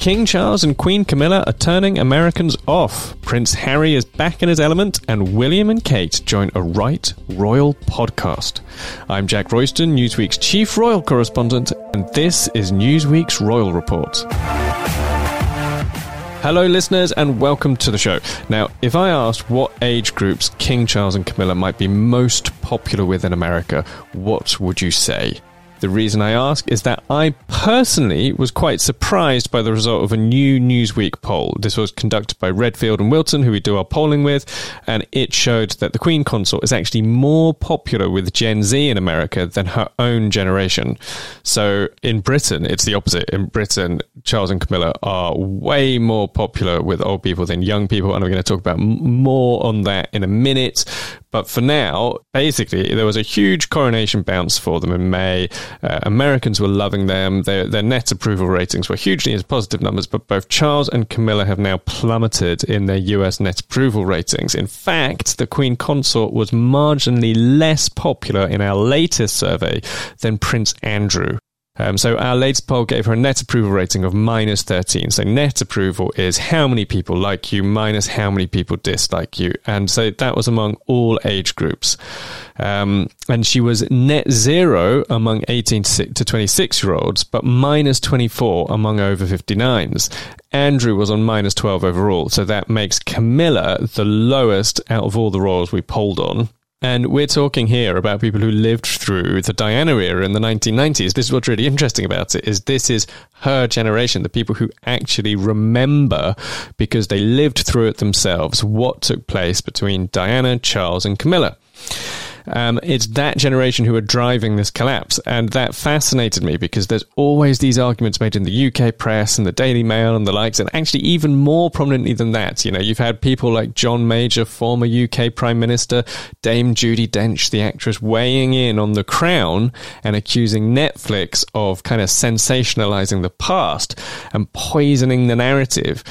King Charles and Queen Camilla are turning Americans off. Prince Harry is back in his element, and William and Kate join a Right Royal podcast. I'm Jack Royston, Newsweek's chief royal correspondent, and this is Newsweek's Royal Report. Hello, listeners, and welcome to the show. Now, if I asked what age groups King Charles and Camilla might be most popular with in America, what would you say? The reason I ask is that I personally was quite surprised by the result of a new Newsweek poll. This was conducted by Redfield and Wilton, who we do our polling with, and it showed that the Queen Consort is actually more popular with Gen Z in America than her own generation. So in Britain, it's the opposite. In Britain, Charles and Camilla are way more popular with old people than young people, and we're going to talk about more on that in a minute. But for now, basically, there was a huge coronation bounce for them in May. Uh, Americans were loving them. Their, their net approval ratings were hugely positive numbers, but both Charles and Camilla have now plummeted in their US net approval ratings. In fact, the Queen Consort was marginally less popular in our latest survey than Prince Andrew. Um, so our latest poll gave her a net approval rating of minus 13. So net approval is how many people like you minus how many people dislike you. And so that was among all age groups. Um, and she was net zero among 18 to 26 year olds, but minus 24 among over 59s. Andrew was on minus 12 overall. So that makes Camilla the lowest out of all the royals we polled on. And we're talking here about people who lived through the Diana era in the 1990s. This is what's really interesting about it is this is her generation, the people who actually remember because they lived through it themselves what took place between Diana, Charles and Camilla. Um, it's that generation who are driving this collapse. And that fascinated me because there's always these arguments made in the UK press and the Daily Mail and the likes. And actually, even more prominently than that, you know, you've had people like John Major, former UK Prime Minister, Dame Judi Dench, the actress, weighing in on The Crown and accusing Netflix of kind of sensationalizing the past and poisoning the narrative.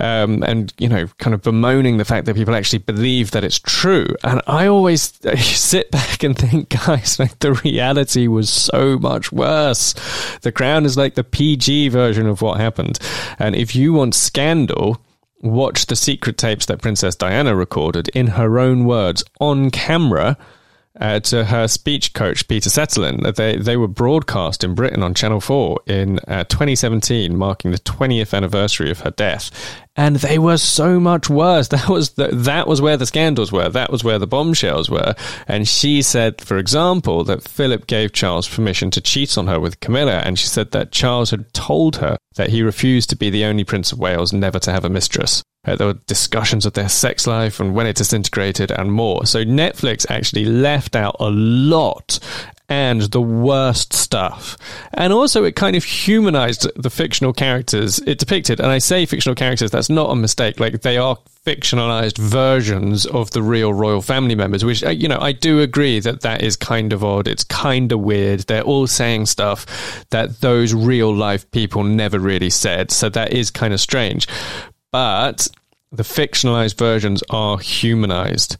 Um, and, you know, kind of bemoaning the fact that people actually believe that it's true. And I always sit back and think, guys, like the reality was so much worse. The Crown is like the PG version of what happened. And if you want scandal, watch the secret tapes that Princess Diana recorded in her own words on camera uh, to her speech coach Peter Settelen. They they were broadcast in Britain on Channel Four in uh, 2017, marking the 20th anniversary of her death, and they were so much worse. That was the, that was where the scandals were. That was where the bombshells were. And she said, for example, that Philip gave Charles permission to cheat on her with Camilla, and she said that Charles had told her that he refused to be the only Prince of Wales never to have a mistress. Uh, there were discussions of their sex life and when it disintegrated and more. So Netflix actually left out a lot and the worst stuff. And also, it kind of humanized the fictional characters it depicted. And I say fictional characters, that's not a mistake. Like, they are fictionalized versions of the real royal family members, which, uh, you know, I do agree that that is kind of odd. It's kind of weird. They're all saying stuff that those real life people never really said. So that is kind of strange. But the fictionalized versions are humanized.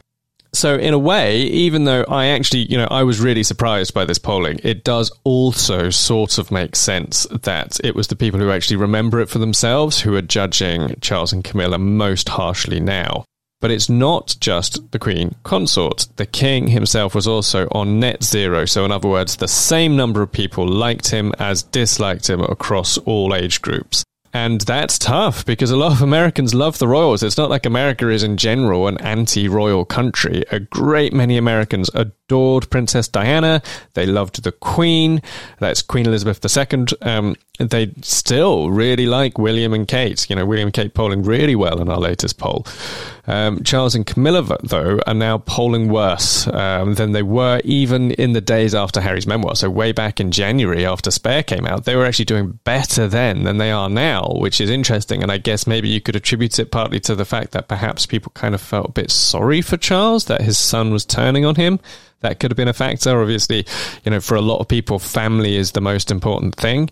So in a way, even though I actually, you know, I was really surprised by this polling, it does also sort of make sense that it was the people who actually remember it for themselves who are judging Charles and Camilla most harshly now. But it's not just the Queen consort. The King himself was also on net zero. So, in other words, the same number of people liked him as disliked him across all age groups. And that's tough because a lot of Americans love the royals. It's not like America is in general an anti royal country. A great many Americans adored Princess Diana. They loved the Queen. That's Queen Elizabeth II. Um, they still really like William and Kate. You know, William and Kate polling really well in our latest poll. Um, Charles and Camilla, though, are now polling worse um, than they were even in the days after Harry's memoir. So, way back in January after Spare came out, they were actually doing better then than they are now, which is interesting. And I guess maybe you could attribute it partly to the fact that perhaps people kind of felt a bit sorry for Charles, that his son was turning on him that could have been a factor. Obviously, you know, for a lot of people, family is the most important thing.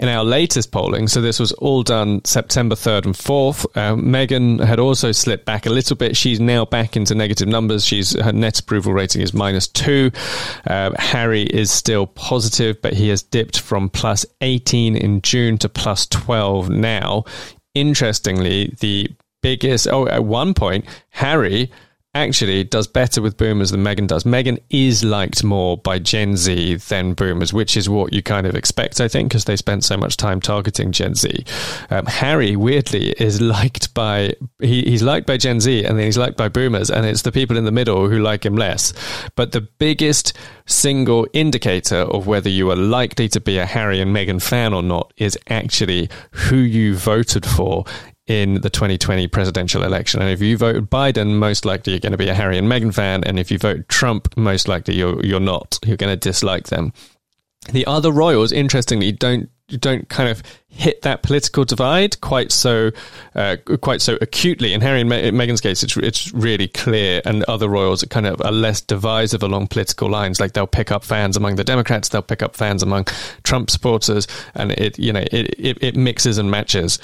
In our latest polling, so this was all done September 3rd and 4th, uh, Meghan had also slipped back a little bit. She's now back into negative numbers. She's Her net approval rating is minus two. Uh, Harry is still positive, but he has dipped from plus 18 in June to plus 12 now. Interestingly, the biggest, oh, at one point, Harry actually does better with boomers than Meghan does. Meghan is liked more by Gen Z than boomers, which is what you kind of expect, I think, because they spent so much time targeting Gen Z. Um, Harry, weirdly, is liked by he, he's liked by Gen Z, and then he's liked by boomers, and it's the people in the middle who like him less. But the biggest single indicator of whether you are likely to be a Harry and Meghan fan or not is actually who you voted for in the 2020 presidential election. And if you vote Biden, most likely you're going to be a Harry and Meghan fan. And if you vote Trump, most likely you're, you're not. You're going to dislike them. The other royals, interestingly, don't don't kind of hit that political divide quite so uh, quite so acutely. In Harry and Meghan's case, it's it's really clear, and other royals are kind of are less divisive along political lines. Like they'll pick up fans among the Democrats, they'll pick up fans among Trump supporters, and it you know it it, it mixes and matches.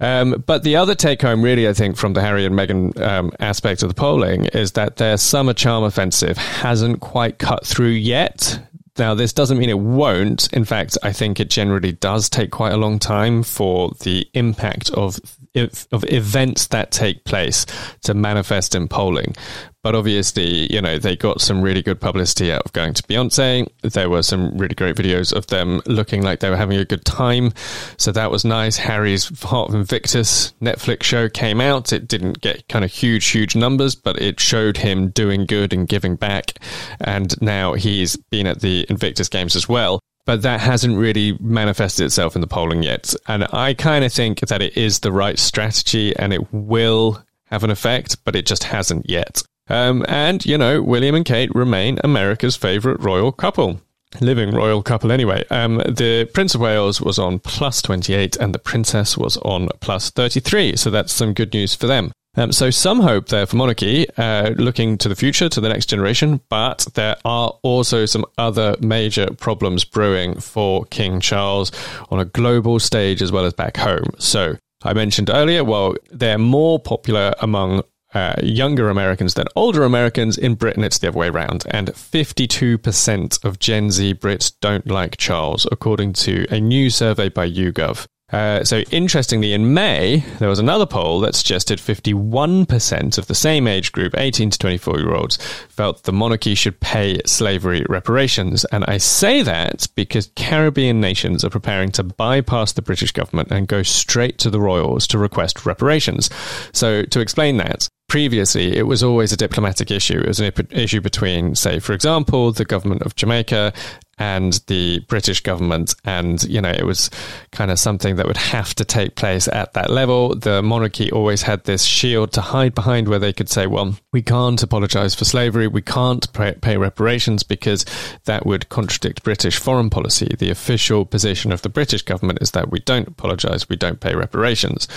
Um, but the other take home, really, I think, from the Harry and Meghan um, aspect of the polling is that their summer charm offensive hasn't quite cut through yet. Now, this doesn't mean it won't. In fact, I think it generally does take quite a long time for the impact of of events that take place to manifest in polling. But obviously, you know, they got some really good publicity out of going to Beyonce. There were some really great videos of them looking like they were having a good time. So that was nice. Harry's Heart of Invictus Netflix show came out. It didn't get kind of huge, huge numbers, but it showed him doing good and giving back. And now he's been at the Invictus Games as well but that hasn't really manifested itself in the polling yet. And I kind of think that it is the right strategy and it will have an effect, but it just hasn't yet. Um, and, you know, William and Kate remain America's favourite royal couple. Living royal couple, anyway. Um, the Prince of Wales was on plus 28 and the Princess was on plus 33. So that's some good news for them. Um, so some hope there for monarchy, uh, looking to the future, to the next generation, but there are also some other major problems brewing for King Charles on a global stage as well as back home. So I mentioned earlier, well, they're more popular among uh, younger Americans than older Americans. In Britain, it's the other way around. And 52% of Gen Z Brits don't like Charles, according to a new survey by YouGov. Uh, so, interestingly, in May, there was another poll that suggested 51% of the same age group, 18 to 24 year olds, felt the monarchy should pay slavery reparations. And I say that because Caribbean nations are preparing to bypass the British government and go straight to the royals to request reparations. So, to explain that, previously it was always a diplomatic issue. It was an issue between, say, for example, the government of Jamaica and the British government. And, you know, it was kind of something that would have to take place at that level. The monarchy always had this shield to hide behind where they could say, well, we can't apologize for slavery. We can't pay, reparations because that would contradict British foreign policy. The official position of the British government is that we don't apologize. We don't pay reparations.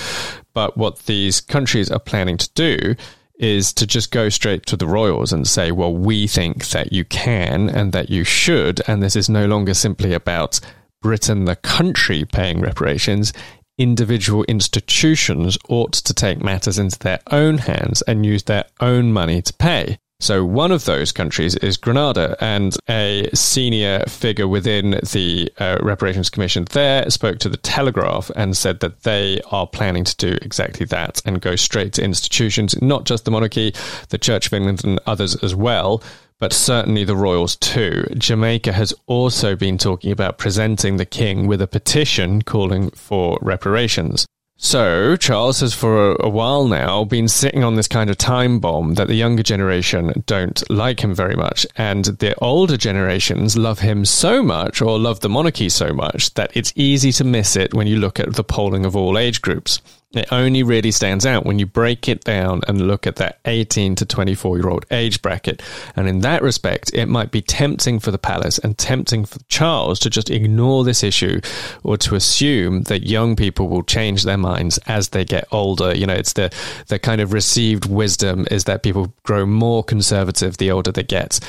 But what these countries are planning to do is to just go straight to the royals and say, well, we think that you can and that you should. And this is no longer simply about Britain, the country, paying reparations. Individual institutions ought to take matters into their own hands and use their own money to pay. So one of those countries is Grenada, and a senior figure within the uh, reparations commission there spoke to the Telegraph and said that they are planning to do exactly that and go straight to institutions, not just the monarchy, the Church of England, and others as well. But certainly the royals too. Jamaica has also been talking about presenting the king with a petition calling for reparations. So, Charles has for a while now been sitting on this kind of time bomb that the younger generation don't like him very much. And the older generations love him so much or love the monarchy so much that it's easy to miss it when you look at the polling of all age groups. It only really stands out when you break it down and look at that 18 to 24 year old age bracket. And in that respect, it might be tempting for the palace and tempting for Charles to just ignore this issue or to assume that young people will change their minds as they get older. You know, it's the, the kind of received wisdom is that people grow more conservative the older they get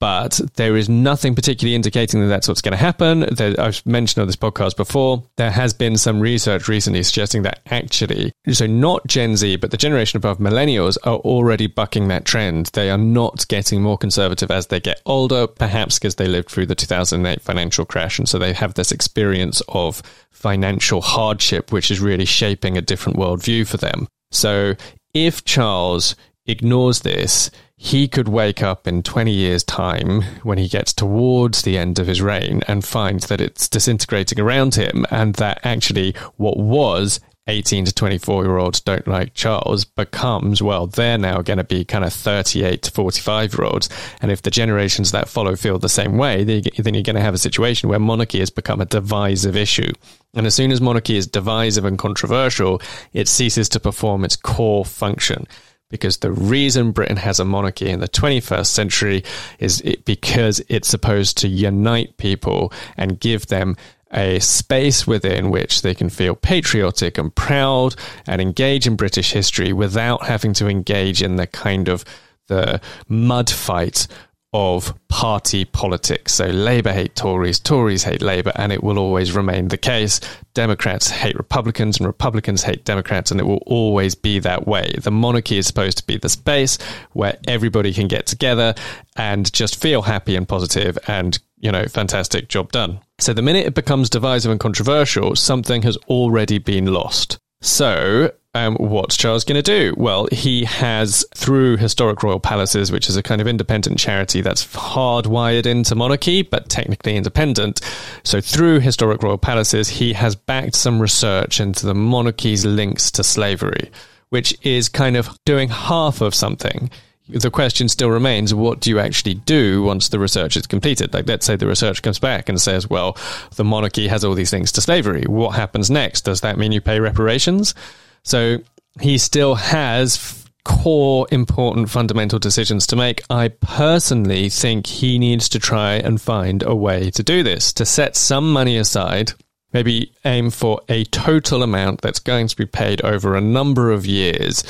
but there is nothing particularly indicating that that's what's going to happen. There, I've mentioned on this podcast before, there has been some research recently suggesting that actually, so not Gen Z, but the generation above millennials are already bucking that trend. They are not getting more conservative as they get older, perhaps because they lived through the 2008 financial crash. And so they have this experience of financial hardship, which is really shaping a different worldview for them. So if Charles ignores this, he could wake up in 20 years' time when he gets towards the end of his reign and find that it's disintegrating around him and that actually what was 18 to 24 year olds don't like Charles becomes, well, they're now going to be kind of 38 to 45 year olds. And if the generations that follow feel the same way, then you're going to have a situation where monarchy has become a divisive issue. And as soon as monarchy is divisive and controversial, it ceases to perform its core function because the reason Britain has a monarchy in the 21st century is it, because it's supposed to unite people and give them a space within which they can feel patriotic and proud and engage in British history without having to engage in the kind of the mud fight of party politics. So Labour hate Tories, Tories hate Labour, and it will always remain the case. Democrats hate Republicans, and Republicans hate Democrats, and it will always be that way. The monarchy is supposed to be the space where everybody can get together and just feel happy and positive and, you know, fantastic job done. So the minute it becomes divisive and controversial, something has already been lost. So um, what's Charles going to do? Well, he has, through Historic Royal Palaces, which is a kind of independent charity that's hardwired into monarchy, but technically independent. So, through Historic Royal Palaces, he has backed some research into the monarchy's links to slavery, which is kind of doing half of something the question still remains what do you actually do once the research is completed? Like, let's say the research comes back and says, well, the monarchy has all these things to slavery. What happens next? Does that mean you pay reparations? So he still has core important fundamental decisions to make. I personally think he needs to try and find a way to do this, to set some money aside maybe aim for a total amount that's going to be paid over a number of years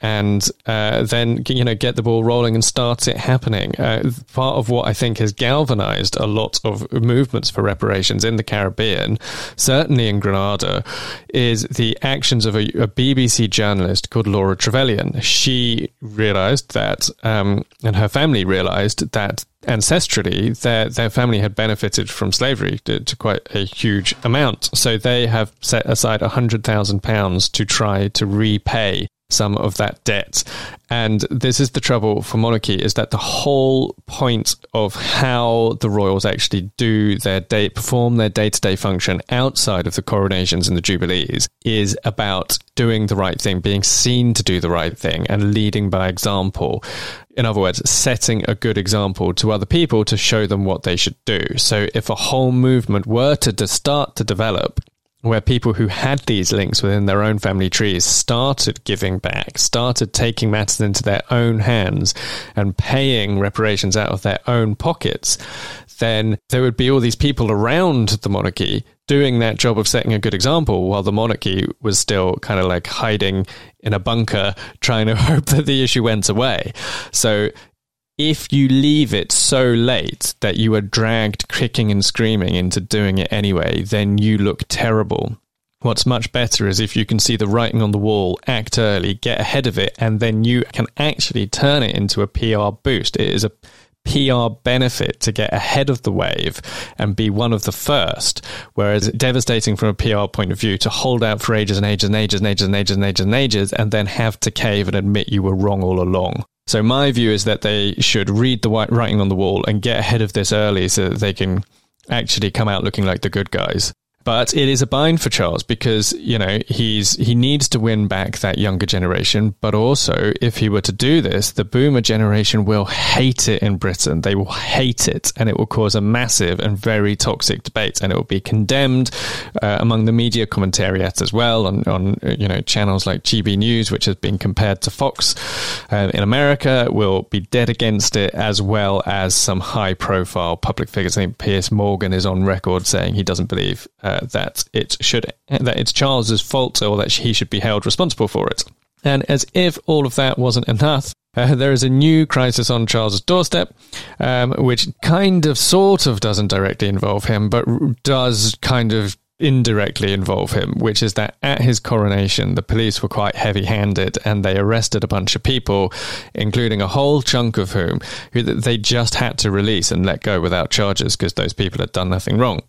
and uh, then you know get the ball rolling and start it happening. Uh, part of what i think has galvanized a lot of movements for reparations in the caribbean certainly in grenada is the actions of a, a bbc journalist called laura trevelyan. She realized that um, and her family realized that ancestrally, their their family had benefited from slavery to, to quite a huge amount. So they have set aside hundred thousand pounds to try to repay some of that debt. And this is the trouble for monarchy is that the whole point of how the royals actually do their day perform their day-to-day function outside of the coronations and the jubilees is about doing the right thing, being seen to do the right thing and leading by example. In other words, setting a good example to other people to show them what they should do. So if a whole movement were to start to develop where people who had these links within their own family trees started giving back, started taking matters into their own hands and paying reparations out of their own pockets, then there would be all these people around the monarchy doing that job of setting a good example while the monarchy was still kind of like hiding in a bunker trying to hope that the issue went away. So if you leave it so late that you are dragged kicking and screaming into doing it anyway, then you look terrible. What's much better is if you can see the writing on the wall, act early, get ahead of it, and then you can actually turn it into a PR boost. It is a PR benefit to get ahead of the wave and be one of the first. Whereas devastating from a PR point of view to hold out for ages and ages and ages and ages and ages and ages and ages and then have to cave and admit you were wrong all along. So my view is that they should read the writing on the wall and get ahead of this early so that they can actually come out looking like the good guys. But it is a bind for Charles because, you know, he's he needs to win back that younger generation, but also if he were to do this, the boomer generation will hate it in Britain. They will hate it and it will cause a massive and very toxic debate and it will be condemned uh, among the media commentariat as well on, on you know channels like GB News which has been compared to Fox uh, in America will be dead against it as well as some high profile public figures. I think Piers Morgan is on record saying he doesn't believe uh, uh, that it should that it's Charles's fault or that he should be held responsible for it. And as if all of that wasn't enough, uh, there is a new crisis on Charles's doorstep, um, which kind of, sort of, doesn't directly involve him, but does kind of indirectly involve him, which is that at his coronation, the police were quite heavy handed and they arrested a bunch of people, including a whole chunk of whom who they just had to release and let go without charges because those people had done nothing wrong.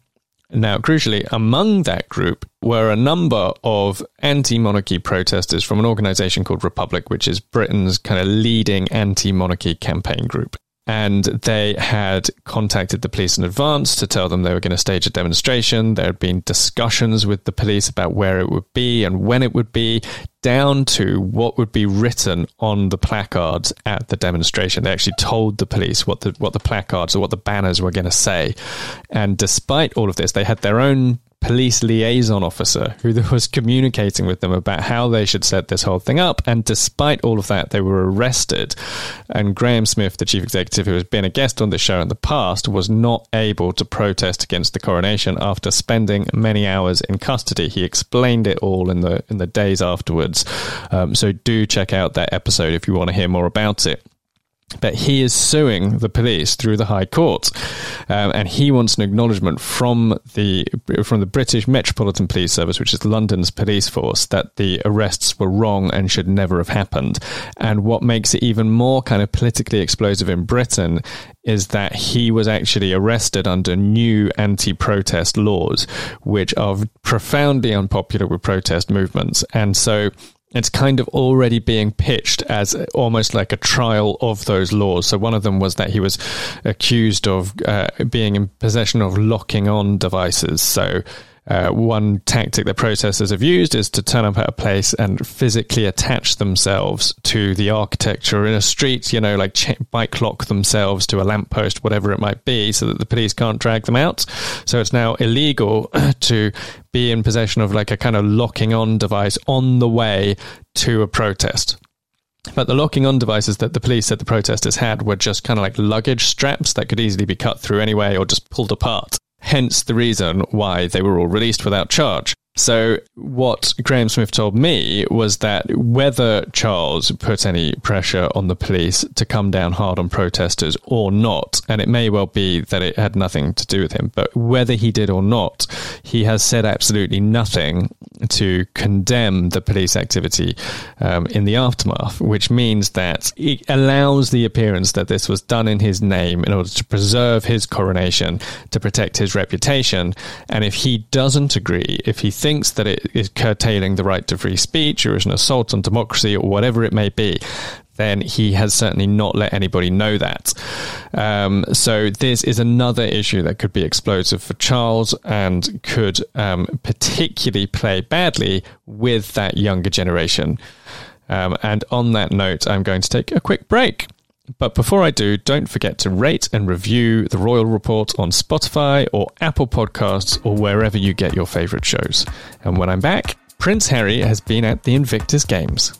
Now, crucially, among that group were a number of anti monarchy protesters from an organization called Republic, which is Britain's kind of leading anti monarchy campaign group and they had contacted the police in advance to tell them they were going to stage a demonstration. There had been discussions with the police about where it would be and when it would be, down to what would be written on the placards at the demonstration. They actually told the police what the what the placards or what the banners were going to say. And despite all of this, they had their own police liaison officer who was communicating with them about how they should set this whole thing up. And despite all of that, they were arrested. And Graham Smith, the chief executive, who has been a guest on the show in the past, was not able to protest against the coronation after spending many hours in custody. He explained it all in the in the days afterwards. Um, so do check out that episode if you want to hear more about it but he is suing the police through the High Court, um, and he wants an acknowledgement from the from the British Metropolitan Police Service, which is London's police force, that the arrests were wrong and should never have happened. And what makes it even more kind of politically explosive in Britain is that he was actually arrested under new anti-protest laws, which are profoundly unpopular with protest movements, and so it's kind of already being pitched as almost like a trial of those laws. So one of them was that he was accused of uh, being in possession of locking on devices. So uh, one tactic that protesters have used is to turn up at a place and physically attach themselves to the architecture in a street, you know, like ch- bike lock themselves to a lamppost, whatever it might be, so that the police can't drag them out. So it's now illegal to be in possession of like a kind of locking on device on the way to a protest. But the locking on devices that the police said the protesters had were just kind of like luggage straps that could easily be cut through anyway or just pulled apart hence the reason why they were all released without charge. So, what Graham Smith told me was that whether Charles put any pressure on the police to come down hard on protesters or not, and it may well be that it had nothing to do with him, but whether he did or not, he has said absolutely nothing to condemn the police activity um, in the aftermath, which means that it allows the appearance that this was done in his name in order to preserve his coronation, to protect his reputation. And if he doesn't agree, if he thinks that it is curtailing the right to free speech or is an assault on democracy or whatever it may be, then he has certainly not let anybody know that. Um, so this is another issue that could be explosive for Charles and could um, particularly play badly with that younger generation. Um, and on that note, I'm going to take a quick break. But before I do, don't forget to rate and review The Royal Report on Spotify or Apple Podcasts or wherever you get your favourite shows. And when I'm back, Prince Harry has been at the Invictus Games.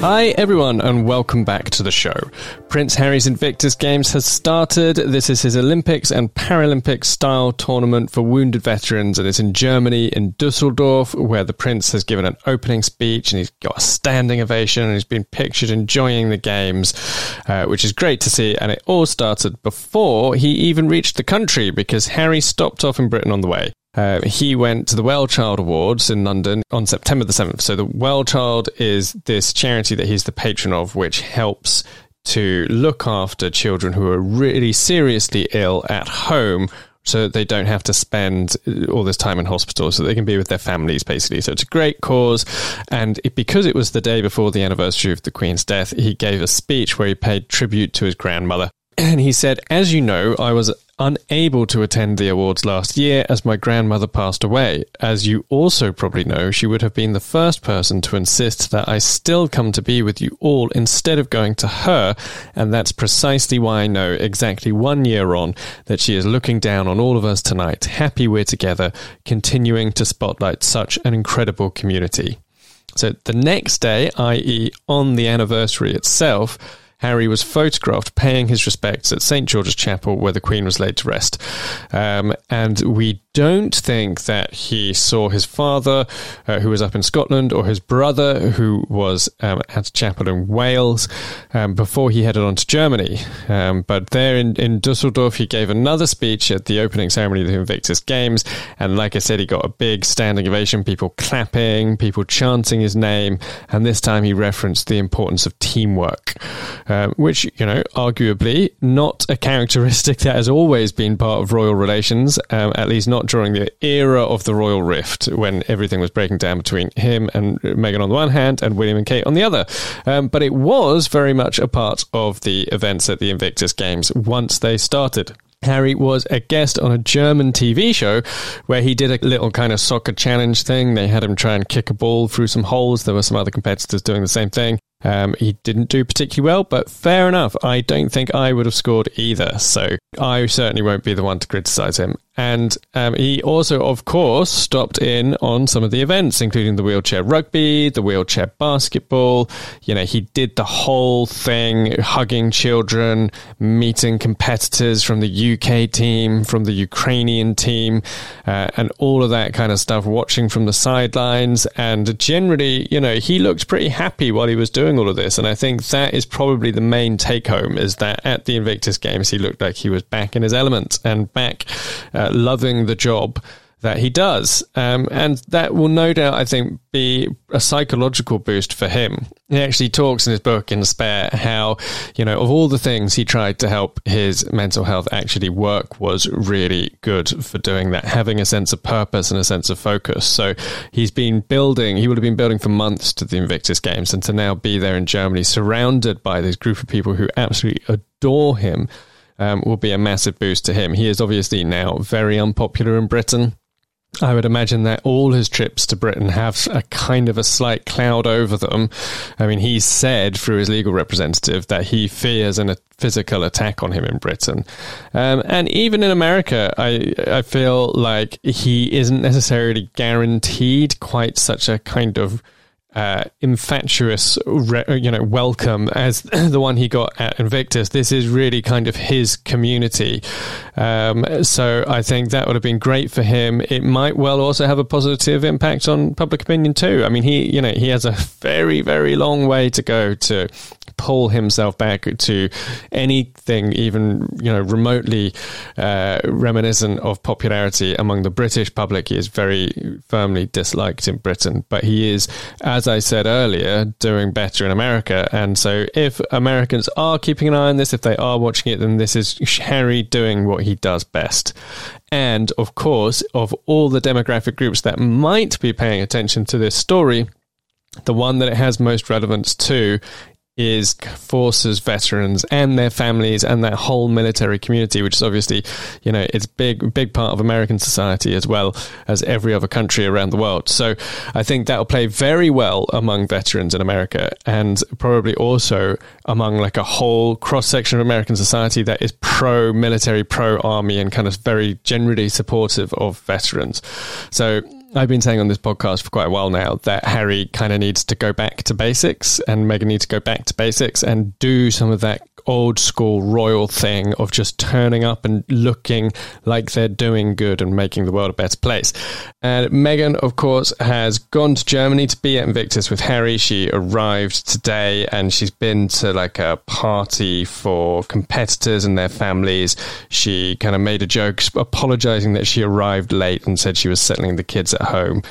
Hi, everyone, and welcome back to the show. Prince Harry's Invictus Games has started. This is his Olympics and Paralympics style tournament for wounded veterans, and it's in Germany, in Dusseldorf, where the Prince has given an opening speech and he's got a standing ovation and he's been pictured enjoying the games, uh, which is great to see. And it all started before he even reached the country because Harry stopped off in Britain on the way. Uh, he went to the Well Child Awards in London on September the 7th. So, the Well Child is this charity that he's the patron of, which helps to look after children who are really seriously ill at home so they don't have to spend all this time in hospital so they can be with their families basically. So it's a great cause. And it, because it was the day before the anniversary of the queen's death he gave a speech where he paid tribute to his grandmother. And he said as you know i was unable to attend the awards last year as my grandmother passed away. As you also probably know, she would have been the first person to insist that I still come to be with you all instead of going to her, and that's precisely why I know exactly one year on that she is looking down on all of us tonight, happy we're together, continuing to spotlight such an incredible community. So the next day, i.e., on the anniversary itself, Harry was photographed paying his respects at St George's Chapel, where the Queen was laid to rest. Um, and we don't think that he saw his father, uh, who was up in Scotland, or his brother, who was um, at a chapel in Wales, um, before he headed on to Germany. Um, but there in, in Dusseldorf, he gave another speech at the opening ceremony of the Invictus Games. And like I said, he got a big standing ovation, people clapping, people chanting his name. And this time he referenced the importance of teamwork, um, which, you know, arguably not a characteristic that has always been part of royal relations, um, at least not during the era of the royal rift when everything was breaking down between him and Meghan on the one hand and William and Kate on the other. Um, but it was very much a part of the events at the Invictus Games once they started. Harry was a guest on a German TV show where he did a little kind of soccer challenge thing. They had him try and kick a ball through some holes. There were some other competitors doing the same thing. Um, he didn't do particularly well, but fair enough. I don't think I would have scored either, so I certainly won't be the one to criticise him. And um, he also, of course, stopped in on some of the events, including the wheelchair rugby, the wheelchair basketball. You know, he did the whole thing, hugging children, meeting competitors from the UK team, from the Ukrainian team, uh, and all of that kind of stuff, watching from the sidelines. And generally, you know, he looked pretty happy while he was doing all of this. And I think that is probably the main take home is that at the Invictus Games, he looked like he was back in his element and back. Uh, loving the job that he does. Um, and that will no doubt, I think, be a psychological boost for him. He actually talks in his book in Spare how, you know, of all the things he tried to help his mental health actually work was really good for doing that, having a sense of purpose and a sense of focus. So he's been building, he would have been building for months to the Invictus Games and to now be there in Germany surrounded by this group of people who absolutely adore him um, will be a massive boost to him. He is obviously now very unpopular in Britain. I would imagine that all his trips to Britain have a kind of a slight cloud over them. I mean, he said through his legal representative that he fears an, a physical attack on him in Britain. Um, and even in America, I, I feel like he isn't necessarily guaranteed quite such a kind of uh, infatuous, re- you know, welcome as the one he got at Invictus. This is really kind of his community. Um, so I think that would have been great for him. It might well also have a positive impact on public opinion too. I mean, he, you know, he has a very, very long way to go to pull himself back to anything even you know remotely uh, reminiscent of popularity among the British public. He is very firmly disliked in Britain, but he is, as I said earlier, doing better in America. And so, if Americans are keeping an eye on this, if they are watching it, then this is Harry doing what he does best. And of course, of all the demographic groups that might be paying attention to this story, the one that it has most relevance to is forces veterans and their families and that whole military community, which is obviously, you know, it's big, big part of American society as well as every other country around the world. So I think that'll play very well among veterans in America and probably also among like a whole cross section of American society that is pro military, pro army and kind of very generally supportive of veterans. So I've been saying on this podcast for quite a while now that Harry kind of needs to go back to basics and Meghan needs to go back to basics and do some of that old school royal thing of just turning up and looking like they're doing good and making the world a better place. And Meghan, of course, has gone to Germany to be at Invictus with Harry. She arrived today and she's been to like a party for competitors and their families. She kind of made a joke apologizing that she arrived late and said she was settling the kids at home.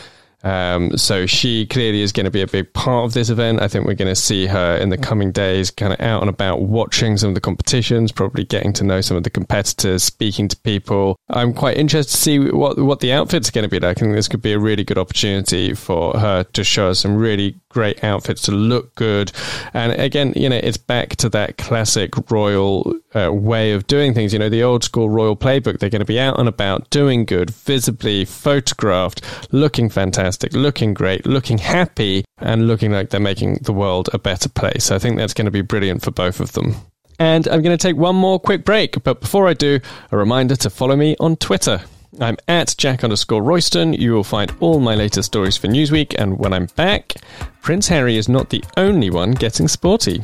Um, so she clearly is going to be a big part of this event. I think we're going to see her in the coming days, kind of out and about, watching some of the competitions, probably getting to know some of the competitors, speaking to people. I'm quite interested to see what what the outfits are going to be like. I think this could be a really good opportunity for her to show us some really great outfits to look good. And again, you know, it's back to that classic royal uh, way of doing things. You know, the old school royal playbook. They're going to be out and about, doing good, visibly photographed, looking fantastic, looking great, looking happy, and looking like they're making the world a better place. I think that's going to be brilliant for both of them. And I'm going to take one more quick break. But before I do, a reminder to follow me on Twitter. I'm at Jack underscore Royston. You will find all my latest stories for Newsweek, and when I'm back, Prince Harry is not the only one getting sporty.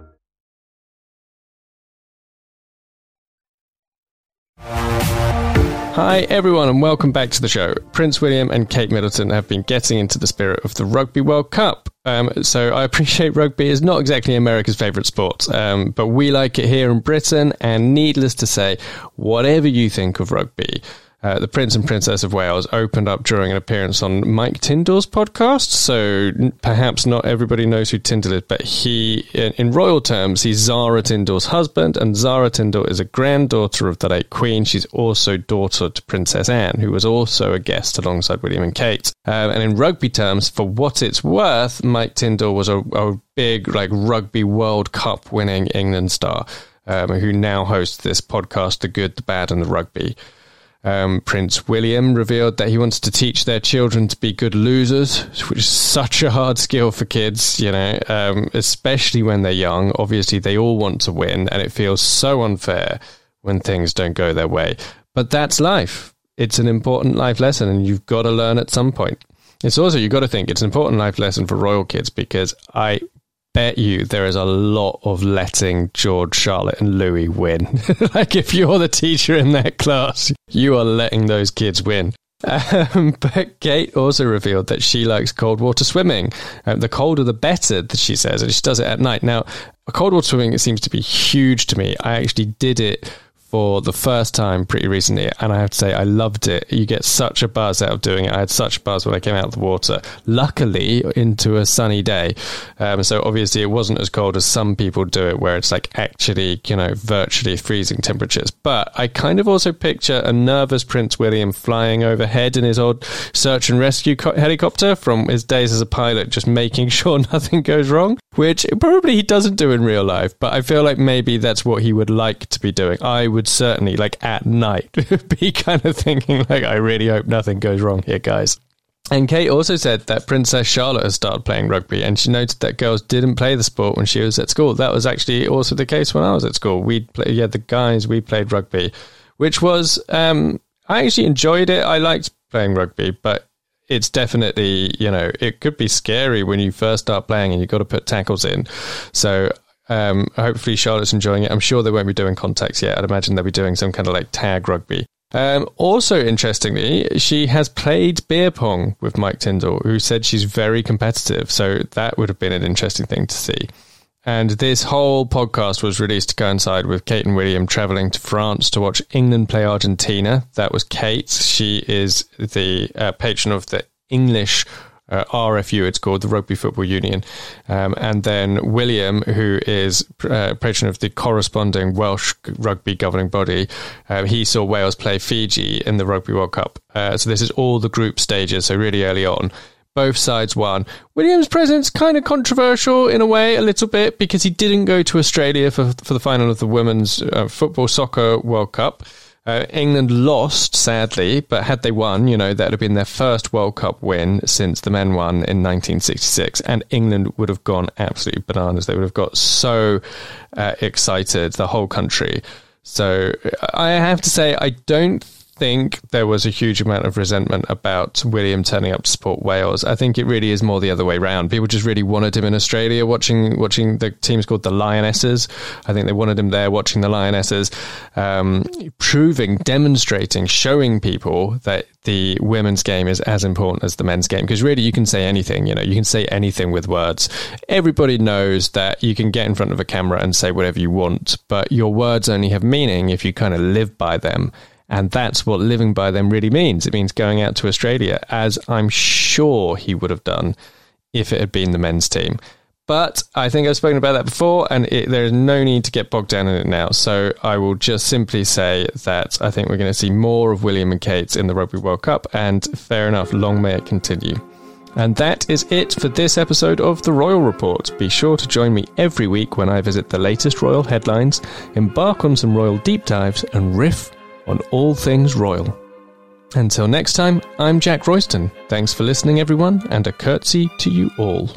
Hi, everyone, and welcome back to the show. Prince William and Kate Middleton have been getting into the spirit of the Rugby World Cup. Um, so I appreciate rugby is not exactly America's favourite sport, um, but we like it here in Britain, and needless to say, whatever you think of rugby, uh, the Prince and Princess of Wales opened up during an appearance on Mike Tindall's podcast. So perhaps not everybody knows who Tindall is, but he, in, in, royal terms, he's Zara Tindall's husband, and Zara Tindall is a granddaughter of the late Queen. She's also daughter to Princess Anne, who was also a guest alongside William and Kate. Um, and in rugby terms, for what it's worth, Mike Tindall was a, a big like rugby World Cup winning England star. Um, who now hosts this podcast, The Good, the Bad, and the Rugby. Um, Prince William revealed that he wants to teach their children to be good losers, which is such a hard skill for kids, you know, um, especially when they're young. Obviously, they all want to win, and it feels so unfair when things don't go their way. But that's life. It's an important life lesson, and you've got to learn at some point. It's also, you've got to think, it's an important life lesson for royal kids because I bet you there is a lot of letting George, Charlotte, and Louis win. like if you're the teacher in that class, you are letting those kids win. Um, but Kate also revealed that she likes cold water swimming. Um, the colder, the better, she says, and she does it at night. Now, cold water swimming it seems to be huge to me. I actually did it for the first time pretty recently, and I have to say I loved it. You get such a buzz out of doing it. I had such a buzz when I came out of the water. Luckily, into a sunny day, um, so obviously it wasn't as cold as some people do it, where it's like actually you know virtually freezing temperatures. But I kind of also picture a nervous Prince William flying overhead in his old search and rescue co- helicopter from his days as a pilot, just making sure nothing goes wrong, which probably he doesn't do in real life. But I feel like maybe that's what he would like to be doing. I would certainly, like at night, be kind of thinking, like, I really hope nothing goes wrong here, guys. And Kate also said that Princess Charlotte has started playing rugby, and she noted that girls didn't play the sport when she was at school. That was actually also the case when I was at school. We play, yeah, the guys we played rugby, which was um, I actually enjoyed it. I liked playing rugby, but it's definitely you know it could be scary when you first start playing and you've got to put tackles in. So um, hopefully, Charlotte's enjoying it. I'm sure they won't be doing contacts yet. I'd imagine they'll be doing some kind of like tag rugby. Um, also, interestingly, she has played beer pong with Mike Tindall, who said she's very competitive. So that would have been an interesting thing to see. And this whole podcast was released to coincide with Kate and William traveling to France to watch England play Argentina. That was Kate. She is the uh, patron of the English uh, RFU, it's called the Rugby Football Union. Um, and then William, who is uh, patron of the corresponding Welsh rugby governing body, uh, he saw Wales play Fiji in the Rugby World Cup. Uh, so this is all the group stages, so really early on. Both sides won. William's presence kind of controversial in a way, a little bit, because he didn't go to Australia for for the final of the Women's uh, Football Soccer World Cup. Uh, England lost, sadly, but had they won, you know, that would have been their first World Cup win since the men won in 1966, and England would have gone absolutely bananas. They would have got so uh, excited, the whole country. So I have to say, I don't think there was a huge amount of resentment about William turning up to support Wales. I think it really is more the other way around. People just really wanted him in Australia, watching watching the teams called the Lionesses. I think they wanted him there, watching the Lionesses, um, proving, demonstrating, showing people that the women's game is as important as the men's game. Because really, you can say anything. You know, you can say anything with words. Everybody knows that you can get in front of a camera and say whatever you want, but your words only have meaning if you kind of live by them. And that's what living by them really means. It means going out to Australia, as I'm sure he would have done if it had been the men's team. But I think I've spoken about that before, and it, there is no need to get bogged down in it now. So I will just simply say that I think we're going to see more of William and Kate in the Rugby World Cup, and fair enough, long may it continue. And that is it for this episode of The Royal Report. Be sure to join me every week when I visit the latest royal headlines, embark on some royal deep dives, and riff on all things royal. Until next time, I'm Jack Royston. Thanks for listening, everyone, and a curtsy to you all.